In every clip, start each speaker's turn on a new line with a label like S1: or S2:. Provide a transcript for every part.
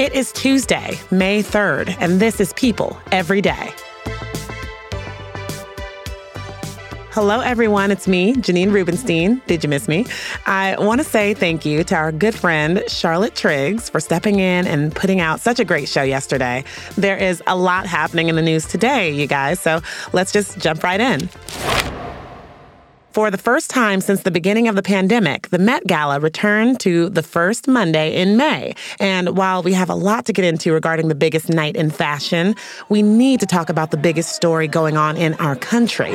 S1: It is Tuesday, May 3rd, and this is People Every Day. Hello, everyone. It's me, Janine Rubenstein. Did you miss me? I want to say thank you to our good friend, Charlotte Triggs, for stepping in and putting out such a great show yesterday. There is a lot happening in the news today, you guys, so let's just jump right in. For the first time since the beginning of the pandemic, the Met Gala returned to the first Monday in May. And while we have a lot to get into regarding the biggest night in fashion, we need to talk about the biggest story going on in our country.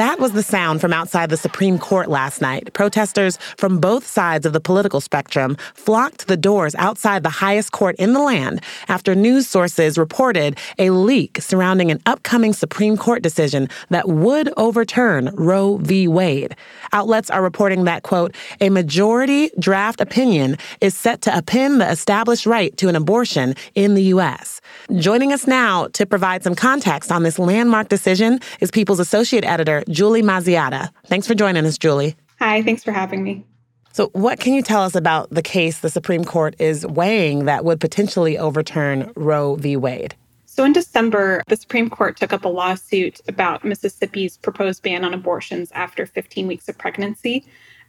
S1: That was the sound from outside the Supreme Court last night. Protesters from both sides of the political spectrum flocked to the doors outside the highest court in the land after news sources reported a leak surrounding an upcoming Supreme Court decision that would overturn Roe v. Wade. Outlets are reporting that, quote, a majority draft opinion is set to append the established right to an abortion in the U.S. Joining us now to provide some context on this landmark decision is People's Associate Editor Julie Mazziotta. Thanks for joining us, Julie.
S2: Hi, thanks for having me.
S1: So, what can you tell us about the case the Supreme Court is weighing that would potentially overturn Roe v. Wade?
S2: So, in December, the Supreme Court took up a lawsuit about Mississippi's proposed ban on abortions after 15 weeks of pregnancy.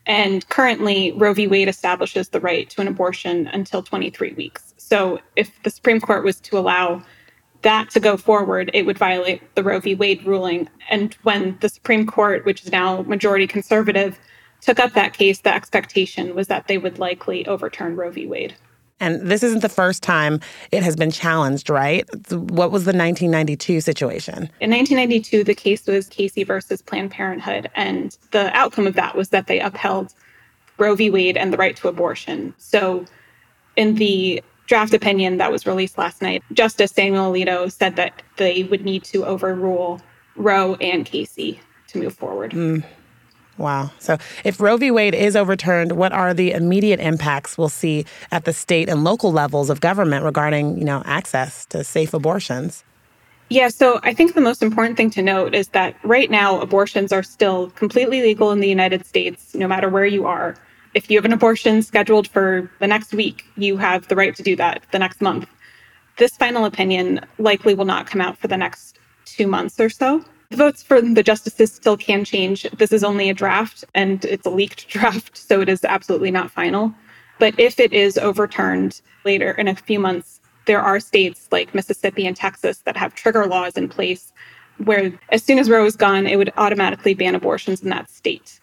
S2: And currently, Roe v. Wade establishes the right to an abortion until 23 weeks. So, if the Supreme Court was to allow that to go forward, it would violate the Roe v. Wade ruling. And when the Supreme Court, which is now majority conservative, took up that case, the expectation was that they would likely overturn Roe v. Wade.
S1: And this isn't the first time it has been challenged, right? What was the 1992 situation?
S2: In 1992, the case was Casey versus Planned Parenthood. And the outcome of that was that they upheld Roe v. Wade and the right to abortion. So in the draft opinion that was released last night, Justice Samuel Alito said that they would need to overrule Roe and Casey to move forward. Mm.
S1: Wow. So if Roe v. Wade is overturned, what are the immediate impacts we'll see at the state and local levels of government regarding, you know, access to safe abortions?
S2: Yeah, so I think the most important thing to note is that right now abortions are still completely legal in the United States, no matter where you are if you have an abortion scheduled for the next week, you have the right to do that the next month. This final opinion likely will not come out for the next two months or so. The votes for the justices still can change. This is only a draft and it's a leaked draft, so it is absolutely not final. But if it is overturned later in a few months, there are states like Mississippi and Texas that have trigger laws in place where as soon as Roe is gone, it would automatically ban abortions in that state.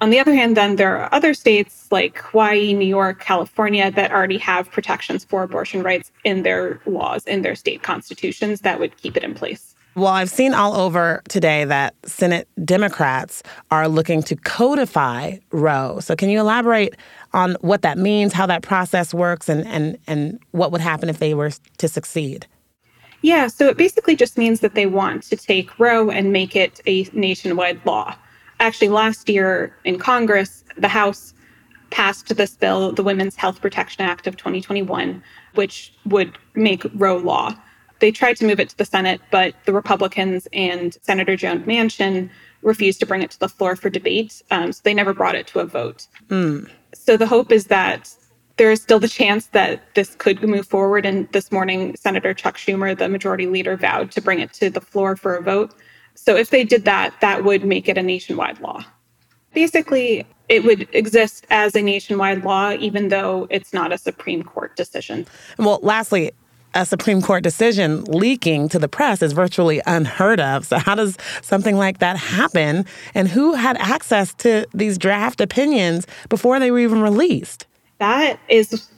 S2: On the other hand, then there are other states like Hawaii, New York, California that already have protections for abortion rights in their laws, in their state constitutions that would keep it in place.
S1: Well, I've seen all over today that Senate Democrats are looking to codify Roe. So, can you elaborate on what that means, how that process works, and, and, and what would happen if they were to succeed?
S2: Yeah, so it basically just means that they want to take Roe and make it a nationwide law actually last year in Congress, the House passed this bill, the Women's Health Protection Act of 2021, which would make Roe law. They tried to move it to the Senate, but the Republicans and Senator Joe Manchin refused to bring it to the floor for debate. Um, so they never brought it to a vote. Mm. So the hope is that there is still the chance that this could move forward. And this morning, Senator Chuck Schumer, the majority leader, vowed to bring it to the floor for a vote. So if they did that, that would make it a nationwide law. Basically, it would exist as a nationwide law, even though it's not a Supreme Court decision.
S1: Well, lastly, a Supreme Court decision leaking to the press is virtually unheard of. So, how does something like that happen? And who had access to these draft opinions before they were even released?
S2: That is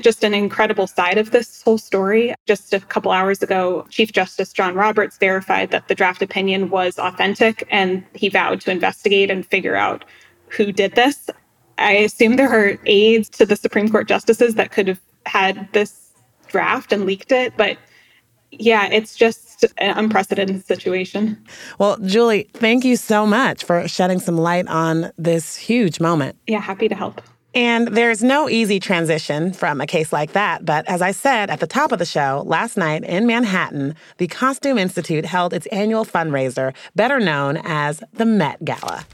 S2: just an incredible side of this whole story. Just a couple hours ago, Chief Justice John Roberts verified that the draft opinion was authentic and he vowed to investigate and figure out who did this. I assume there are aides to the Supreme Court justices that could have had this draft and leaked it, but yeah, it's just an unprecedented situation.
S1: Well, Julie, thank you so much for shedding some light on this huge moment.
S2: Yeah, happy to help.
S1: And there's no easy transition from a case like that. But as I said at the top of the show, last night in Manhattan, the Costume Institute held its annual fundraiser, better known as the Met Gala.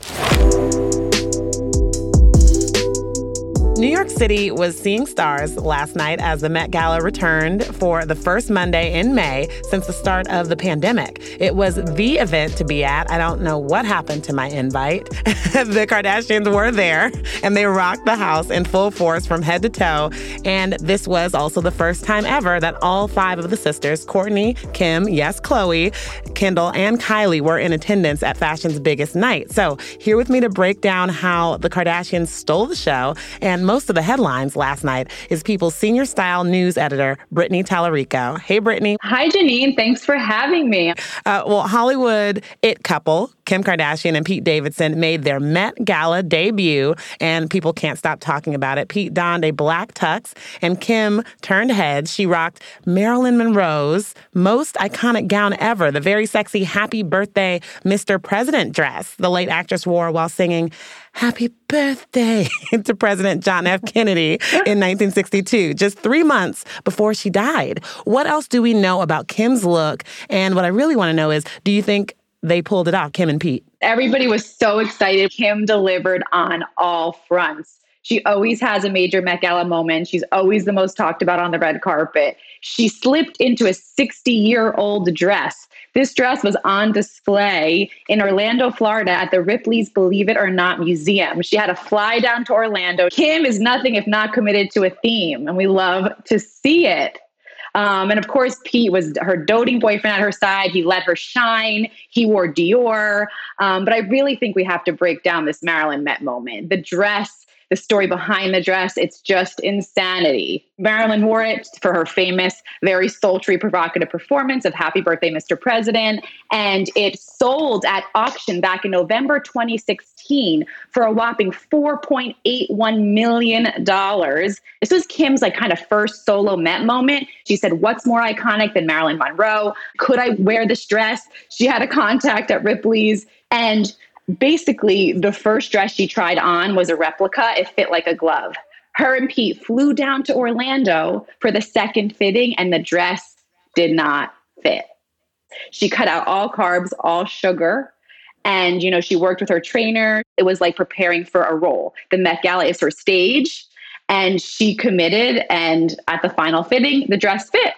S1: New York City was seeing stars last night as the Met Gala returned for the first Monday in May since the start of the pandemic. It was the event to be at. I don't know what happened to my invite. the Kardashians were there and they rocked the house in full force from head to toe. And this was also the first time ever that all five of the sisters, Kourtney, Kim, yes, Khloé, Kendall, and Kylie, were in attendance at fashion's biggest night. So, here with me to break down how the Kardashians stole the show and most of the headlines last night is People's senior style news editor, Brittany Tallarico. Hey, Brittany.
S3: Hi, Janine. Thanks for having me.
S1: Uh, well, Hollywood it couple, Kim Kardashian and Pete Davidson, made their Met Gala debut, and people can't stop talking about it. Pete donned a black tux, and Kim turned heads. She rocked Marilyn Monroe's most iconic gown ever, the very sexy Happy Birthday, Mr. President dress the late actress wore while singing happy birthday to President John F. Kennedy in 1962, just three months before she died. What else do we know about Kim's look? And what I really want to know is do you think they pulled it off, Kim and Pete?
S3: Everybody was so excited. Kim delivered on all fronts. She always has a major Met Gala moment. She's always the most talked about on the red carpet. She slipped into a 60 year old dress this dress was on display in Orlando, Florida at the Ripley's Believe It or Not Museum. She had to fly down to Orlando. Kim is nothing if not committed to a theme, and we love to see it. Um, and of course, Pete was her doting boyfriend at her side. He let her shine. He wore Dior. Um, but I really think we have to break down this Marilyn Met moment. The dress the story behind the dress. It's just insanity. Marilyn wore it for her famous, very sultry, provocative performance of Happy Birthday, Mr. President. And it sold at auction back in November 2016 for a whopping $4.81 million. This was Kim's like kind of first solo Met moment. She said, What's more iconic than Marilyn Monroe? Could I wear this dress? She had a contact at Ripley's. And basically the first dress she tried on was a replica. It fit like a glove. Her and Pete flew down to Orlando for the second fitting, and the dress did not fit. She cut out all carbs, all sugar. And, you know, she worked with her trainer. It was like preparing for a role. The Met Gala is her stage. And she committed. And at the final fitting, the dress fit.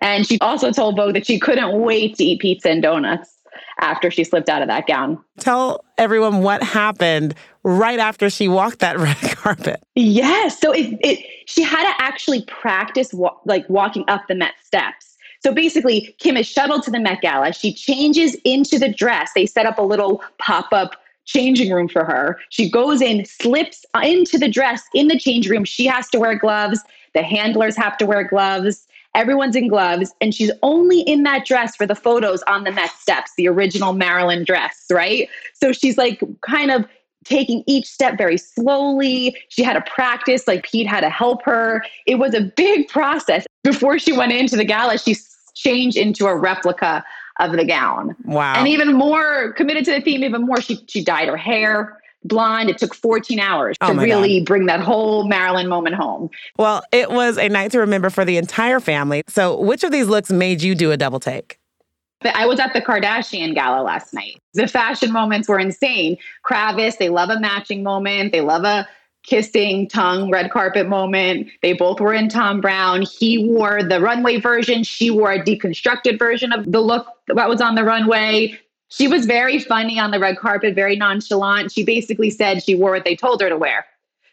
S3: And she also told Vogue that she couldn't wait to eat pizza and donuts after she slipped out of that gown.
S1: Tell everyone what happened right after she walked that red carpet.
S3: Yes. So it, it she had to actually practice wa- like walking up the Met steps. So basically, Kim is shuttled to the Met Gala. She changes into the dress. They set up a little pop up changing room for her. She goes in, slips into the dress in the change room. She has to wear gloves. The handlers have to wear gloves. Everyone's in gloves, and she's only in that dress for the photos on the Met steps, the original Marilyn dress, right? So she's like kind of taking each step very slowly. She had to practice, like Pete had to help her. It was a big process. Before she went into the gala, she changed into a replica of the gown.
S1: Wow.
S3: And even more committed to the theme, even more, she she dyed her hair blonde. It took 14 hours oh to really God. bring that whole Marilyn moment home.
S1: Well, it was a night to remember for the entire family. So, which of these looks made you do a double take?
S3: I was at the Kardashian gala last night. The fashion moments were insane. Kravis, they love a matching moment. They love a kissing tongue red carpet moment. They both were in Thom Browne. He wore the runway version. She wore a deconstructed version of the look that was on the runway. She was very funny on the red carpet, very nonchalant. She basically said she wore what they told her to wear.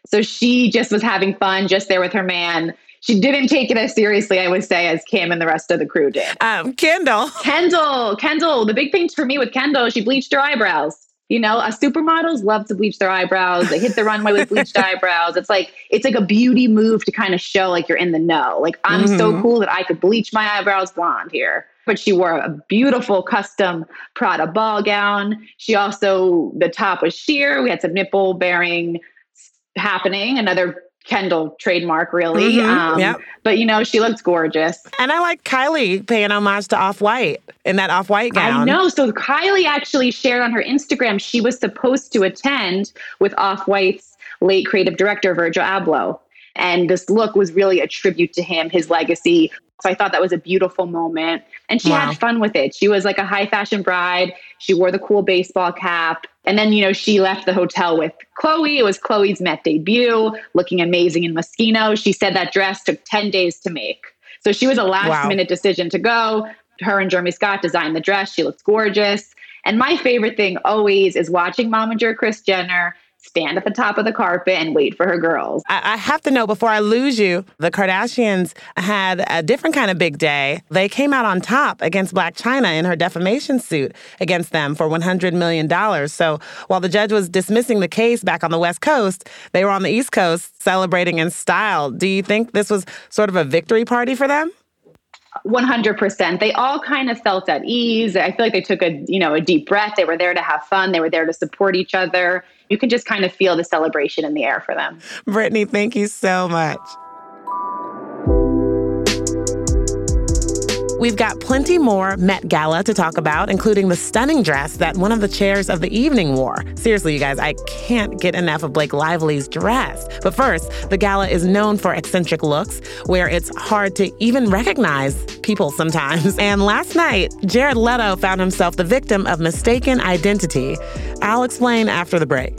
S3: So she just was having fun, just there with her man. She didn't take it as seriously, I would say, as Kim and the rest of the crew did.
S1: Um, Kendall.
S3: Kendall, Kendall. The big thing for me with Kendall, she bleached her eyebrows. You know, uh, supermodels love to bleach their eyebrows. They hit the runway with bleached eyebrows. It's like it's like a beauty move to kind of show like you're in the know. Like I'm mm-hmm. so cool that I could bleach my eyebrows blonde here. But she wore a beautiful custom Prada ball gown. She also the top was sheer. We had some nipple bearing happening. Another Kendall trademark, really. Mm-hmm, um, yep. But you know, she looks gorgeous.
S1: And I like Kylie paying homage to Off White in that Off White gown.
S3: I know. So Kylie actually shared on her Instagram she was supposed to attend with Off White's late creative director Virgil Abloh, and this look was really a tribute to him, his legacy. So I thought that was a beautiful moment. And she wow. had fun with it. She was like a high fashion bride. She wore the cool baseball cap. And then, you know, she left the hotel with Khloé. It was Khloé's Met debut, looking amazing in Moschino. She said that dress took 10 days to make. So she was a last wow. minute decision to go. Her and Jeremy Scott designed the dress. She looks gorgeous. And my favorite thing always is watching momager Kris Jenner stand at the top of the carpet and wait for her girls.
S1: I, I have to know before I lose you, the Kardashians had a different kind of big day. They came out on top against Blac Chyna in her defamation suit against them for $100 million. So while the judge was dismissing the case back on the West Coast, they were on the East Coast celebrating in style. Do you think this was sort of a victory party for them?
S3: 100%. They all kind of felt at ease. I feel like they took a, you know, a deep breath. They were there to have fun. They were there to support each other. You can just kind of feel the celebration in the air for them.
S1: Brittany, thank you so much. We've got plenty more Met Gala to talk about, including the stunning dress that one of the chairs of the evening wore. Seriously, you guys, I can't get enough of Blake Lively's dress. But first, the gala is known for eccentric looks, where it's hard to even recognize people sometimes. And last night, Jared Leto found himself the victim of mistaken identity. I'll explain after the break.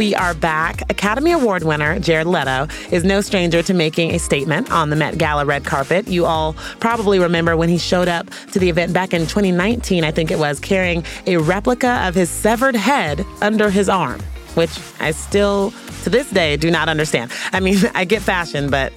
S1: We are back. Academy Award winner Jared Leto is no stranger to making a statement on the Met Gala red carpet. You all probably remember when he showed up to the event back in 2019, I think it was, carrying a replica of his severed head under his arm, which I still, to this day, do not understand. I mean, I get fashion, but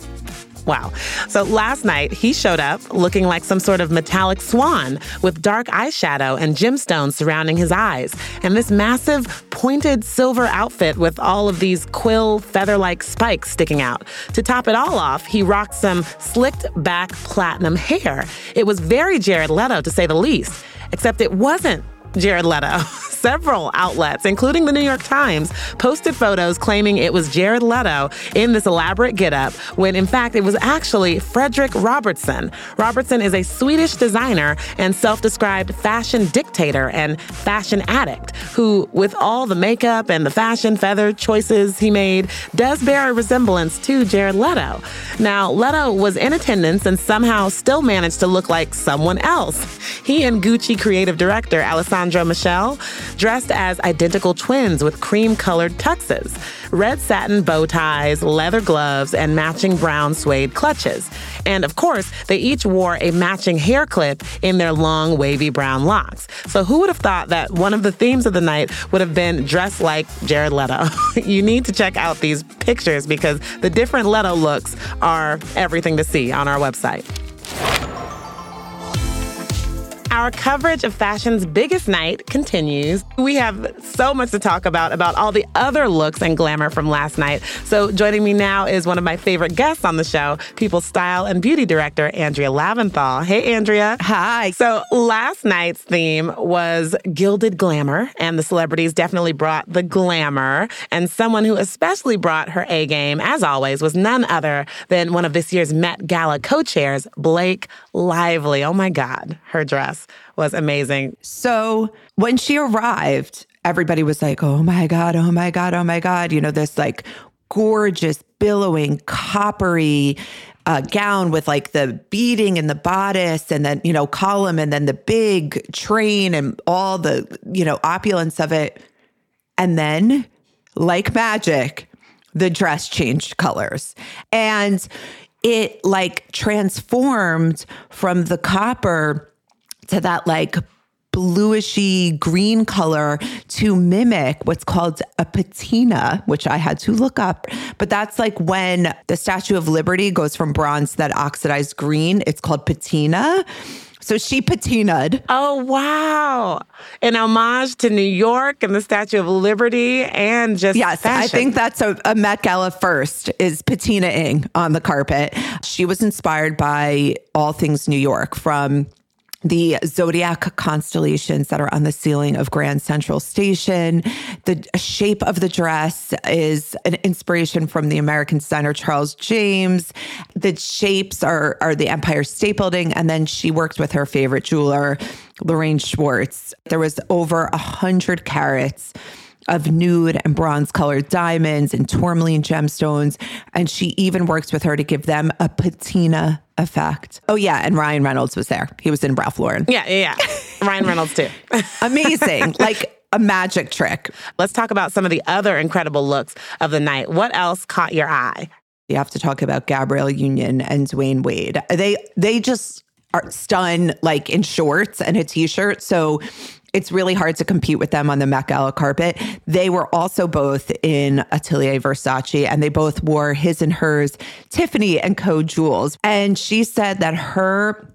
S1: Wow. So last night, he showed up looking like some sort of metallic swan with dark eyeshadow and gemstones surrounding his eyes, and this massive pointed silver outfit with all of these quill feather like spikes sticking out. To top it all off, he rocked some slicked back platinum hair. It was very Jared Leto, to say the least, except it wasn't Jared Leto. Several outlets, including the New York Times, posted photos claiming it was Jared Leto in this elaborate getup, when in fact it was actually Fredrik Robertsson. Robertsson is a Swedish designer and self described fashion dictator and fashion addict who, with all the makeup and the fashion feather choices he made, does bear a resemblance to Jared Leto. Now, Leto was in attendance and somehow still managed to look like someone else. He and Gucci creative director Alessandro Sandra Michele, dressed as identical twins with cream colored tuxes, red satin bow ties, leather gloves, and matching brown suede clutches. And of course, they each wore a matching hair clip in their long, wavy brown locks. So who would have thought that one of the themes of the night would have been dressed like Jared Leto? you need to check out these pictures because the different Leto looks are everything to see on our website. Our coverage of fashion's biggest night continues. We have so much to talk about, about all the other looks and glamour from last night. So joining me now is one of my favorite guests on the show, People's Style and Beauty Director, Andrea Lavinthal. Hey, Andrea.
S4: Hi.
S1: So last night's theme was gilded glamour, and the celebrities definitely brought the glamour. And someone who especially brought her A game, as always, was none other than one of this year's Met Gala co-chairs, Blake Lively. Oh my God, her dress was amazing.
S4: So when she arrived, everybody was like, oh my God, oh my God, oh my God. You know, this like gorgeous, billowing, coppery uh, gown with like the beading and the bodice and then, you know, column and then the big train and all the, you know, opulence of it. And then, like magic, the dress changed colors. And it like transformed from the copper to that like bluishy green color to mimic what's called a patina, which I had to look up. But that's like when the Statue of Liberty goes from bronze to that oxidized green. It's called patina. So she patinaed.
S1: Oh, wow. An homage to New York and the Statue of Liberty and just.
S4: Yes,
S1: fashion.
S4: I think that's a, a Met Gala first is patinaing on the carpet. She was inspired by all things New York from the zodiac constellations that are on the ceiling of Grand Central Station. The shape of the dress is an inspiration from the American designer Charles James. The shapes are, are the Empire State Building. And then she worked with her favorite jeweler, Lorraine Schwartz. There was over a hundred carats of nude and bronze colored diamonds and tourmaline gemstones. And she even works with her to give them a patina effect. Oh, yeah. And Ryan Reynolds was there. He was in Ralph Lauren.
S1: Yeah, yeah, yeah. Ryan Reynolds, too.
S4: Amazing. like a magic trick.
S1: Let's talk about some of the other incredible looks of the night. What else caught your eye?
S4: You have to talk about Gabrielle Union and Dwyane Wade. They they just are stunned like in shorts and a t-shirt. So it's really hard to compete with them on the Met Gala carpet. They were also both in Atelier Versace and they both wore his and hers Tiffany and Co. jewels. And she said that her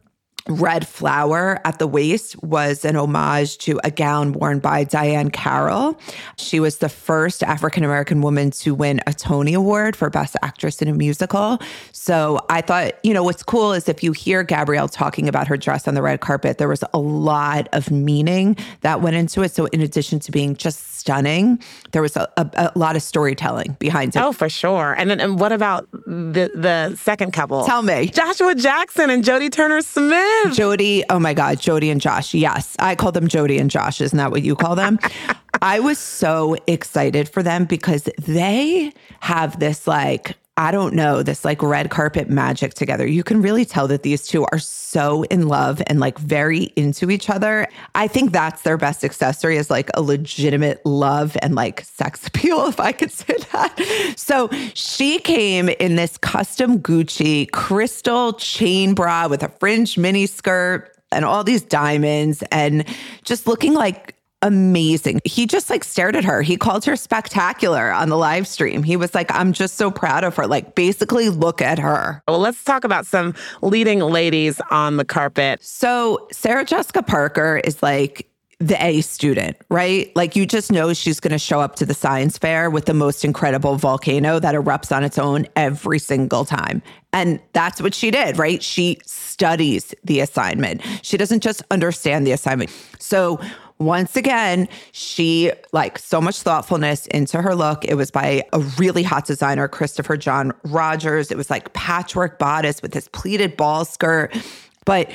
S4: red flower at the waist was an homage to a gown worn by Diahann Carroll. She was the first African American woman to win a Tony Award for Best Actress in a Musical. So I thought, you know, what's cool is if you hear Gabrielle talking about her dress on the red carpet, there was a lot of meaning that went into it. So in addition to being just stunning, there was a, a, a lot of storytelling behind it.
S1: Oh, for sure. And then, and what about the the second couple?
S4: Tell me.
S1: Joshua Jackson and Jodie Turner Smith.
S4: Jodie, oh my God, Jodie and Josh. Yes, I call them Jodie and Josh. Isn't that what you call them? I was so excited for them because they have this like, I don't know, this like red carpet magic together. You can really tell that these two are so in love and like very into each other. I think that's their best accessory is like a legitimate love and like sex appeal, if I could say that. So she came in this custom Gucci crystal chain bra with a fringe mini skirt and all these diamonds and just looking like amazing. He just like stared at her. He called her spectacular on the live stream. He was like, I'm just so proud of her. Like, basically, look at her.
S1: Well, let's talk about some leading ladies on the carpet.
S4: So, Sarah Jessica Parker is like, the A student, right? Like you just know she's going to show up to the science fair with the most incredible volcano that erupts on its own every single time. And that's what she did, right? She studies the assignment. She doesn't just understand the assignment. So once again, she like so much thoughtfulness into her look. It was by a really hot designer, Christopher John Rogers. It was like patchwork bodice with this pleated ball skirt. But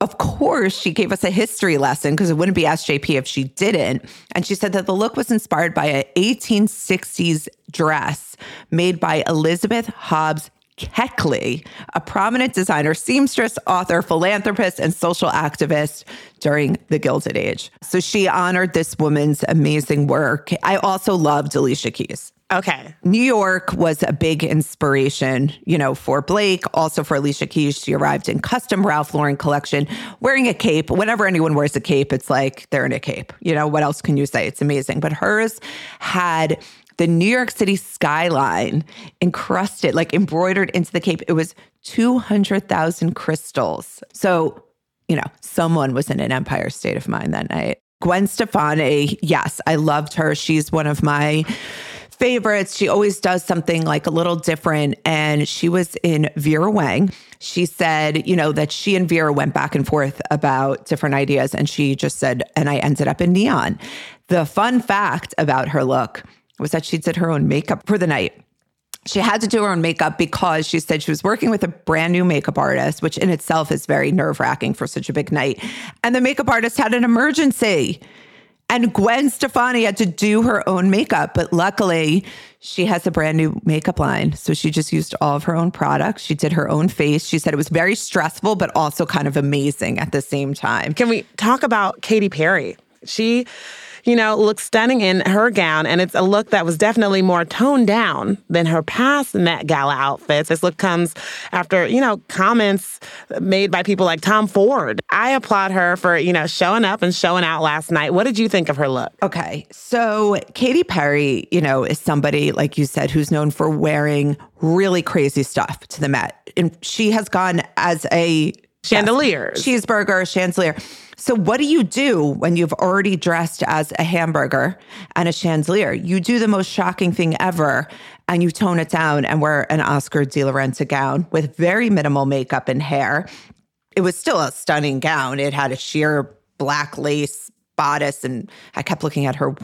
S4: of course, she gave us a history lesson because it wouldn't be SJP if she didn't. And she said that the look was inspired by an 1860s dress made by Elizabeth Hobbs Keckley, a prominent designer, seamstress, author, philanthropist, and social activist during the Gilded Age. So she honored this woman's amazing work. I also loved Alicia Keys.
S1: Okay.
S4: New York was a big inspiration, you know, for Blake, also for Alicia Keys. She arrived in custom Ralph Lauren collection wearing a cape. Whenever anyone wears a cape, it's like they're in a cape. You know, what else can you say? It's amazing. But hers had the New York City skyline encrusted, like embroidered into the cape. It was 200,000 crystals. So, you know, someone was in an empire state of mind that night. Gwen Stefani, yes, I loved her. She's one of my favorites. She always does something like a little different. And she was in Vera Wang. She said, you know, that she and Vera went back and forth about different ideas. And she just said, and I ended up in neon. The fun fact about her look was that she did her own makeup for the night. She had to do her own makeup because she said she was working with a brand new makeup artist, which in itself is very nerve wracking for such a big night. And the makeup artist had an emergency And Gwen Stefani had to do her own makeup, but luckily she has a brand new makeup line. So she just used all of her own products. She did her own face. She said it was very stressful, but also kind of amazing at the same time.
S1: Can we talk about Katy Perry? She you know, looks stunning in her gown. And it's a look that was definitely more toned down than her past Met Gala outfits. This look comes after, you know, comments made by people like Tom Ford. I applaud her for, you know, showing up and showing out last night. What did you think of her look?
S4: Okay. So Katy Perry, you know, is somebody, like you said, who's known for wearing really crazy stuff to the Met. And she has gone as a
S1: chandelier,
S4: cheeseburger, chandelier. So, what do you do when you've already dressed as a hamburger and a chandelier? You do the most shocking thing ever and you tone it down and wear an Oscar de la Renta gown with very minimal makeup and hair. It was still a stunning gown. It had a sheer black lace bodice, and I kept looking at her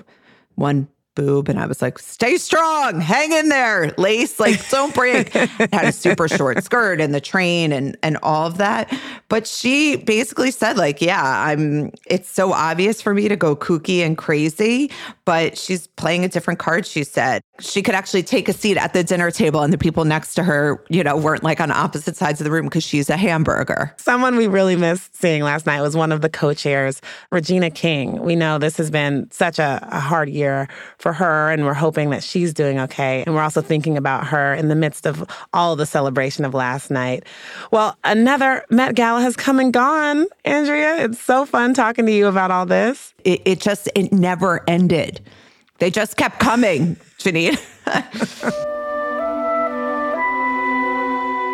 S4: one boob and I was like, stay strong, hang in there, lace, like don't break. had a super short skirt and the train and and all of that. But she basically said, like, yeah, I'm it's so obvious for me to go kooky and crazy, but she's playing a different card, she said. She could actually take a seat at the dinner table and the people next to her, you know, weren't like on opposite sides of the room because she's a hamburger.
S1: Someone we really missed seeing last night was one of the co-chairs, Regina King. We know this has been such a, a hard year for her, and we're hoping that she's doing okay. And we're also thinking about her in the midst of all the celebration of last night. Well, another Met Gala has come and gone, Andrea. It's so fun talking to you about all this.
S4: It, it just, it never ended. They just kept coming, Janine.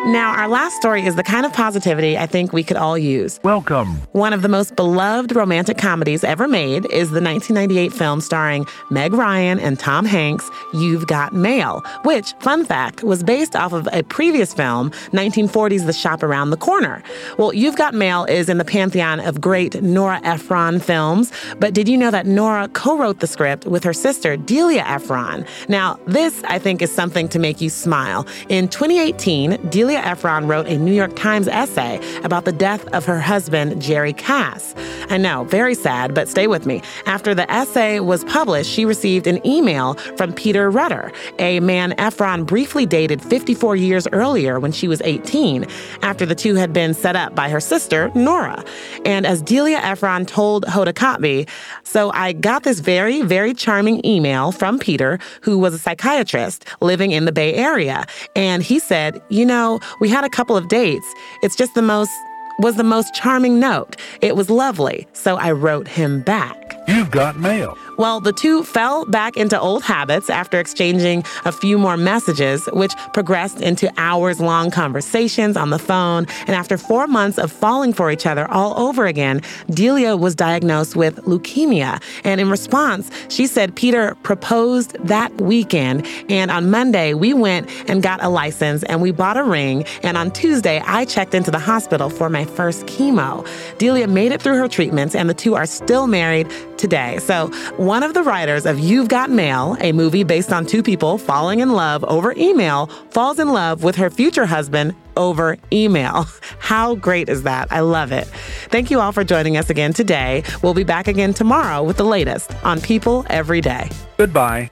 S1: Now, our last story is the kind of positivity I think we could all use.
S5: Welcome.
S1: One of the most beloved romantic comedies ever made is the 1998 film starring Meg Ryan and Tom Hanks, You've Got Mail, which, fun fact, was based off of a previous film, 1940's The Shop Around the Corner. Well, You've Got Mail is in the pantheon of great Nora Ephron films, but did you know that Nora co wrote the script with her sister, Delia Ephron? Now, this, I think, is something to make you smile. In 2018, Delia Julia Ephron wrote a New York Times essay about the death of her husband, Jerry Kass. I know, very sad, but stay with me. After the essay was published, she received an email from Peter Rutter, a man Ephron briefly dated 54 years earlier when she was 18, after the two had been set up by her sister, Nora. And as Delia Ephron told Hoda Kotb, so I got this very, very charming email from Peter, who was a psychiatrist living in the Bay Area. And he said, You know, we had a couple of dates. It's just the most was the most charming note. It was lovely, so I wrote him back.
S5: You've got mail.
S1: Well, the two fell back into old habits after exchanging a few more messages, which progressed into hours long conversations on the phone. And after four months of falling for each other all over again, Delia was diagnosed with leukemia. And in response, she said Peter proposed that weekend. And on Monday, we went and got a license and we bought a ring. And on Tuesday, I checked into the hospital for my first chemo. Delia made it through her treatments, and the two are still married today. So, one of the writers of You've Got Mail, a movie based on two people falling in love over email, falls in love with her future husband over email. How great is that? I love it. Thank you all for joining us again today. We'll be back again tomorrow with the latest on People Every Day.
S5: Goodbye.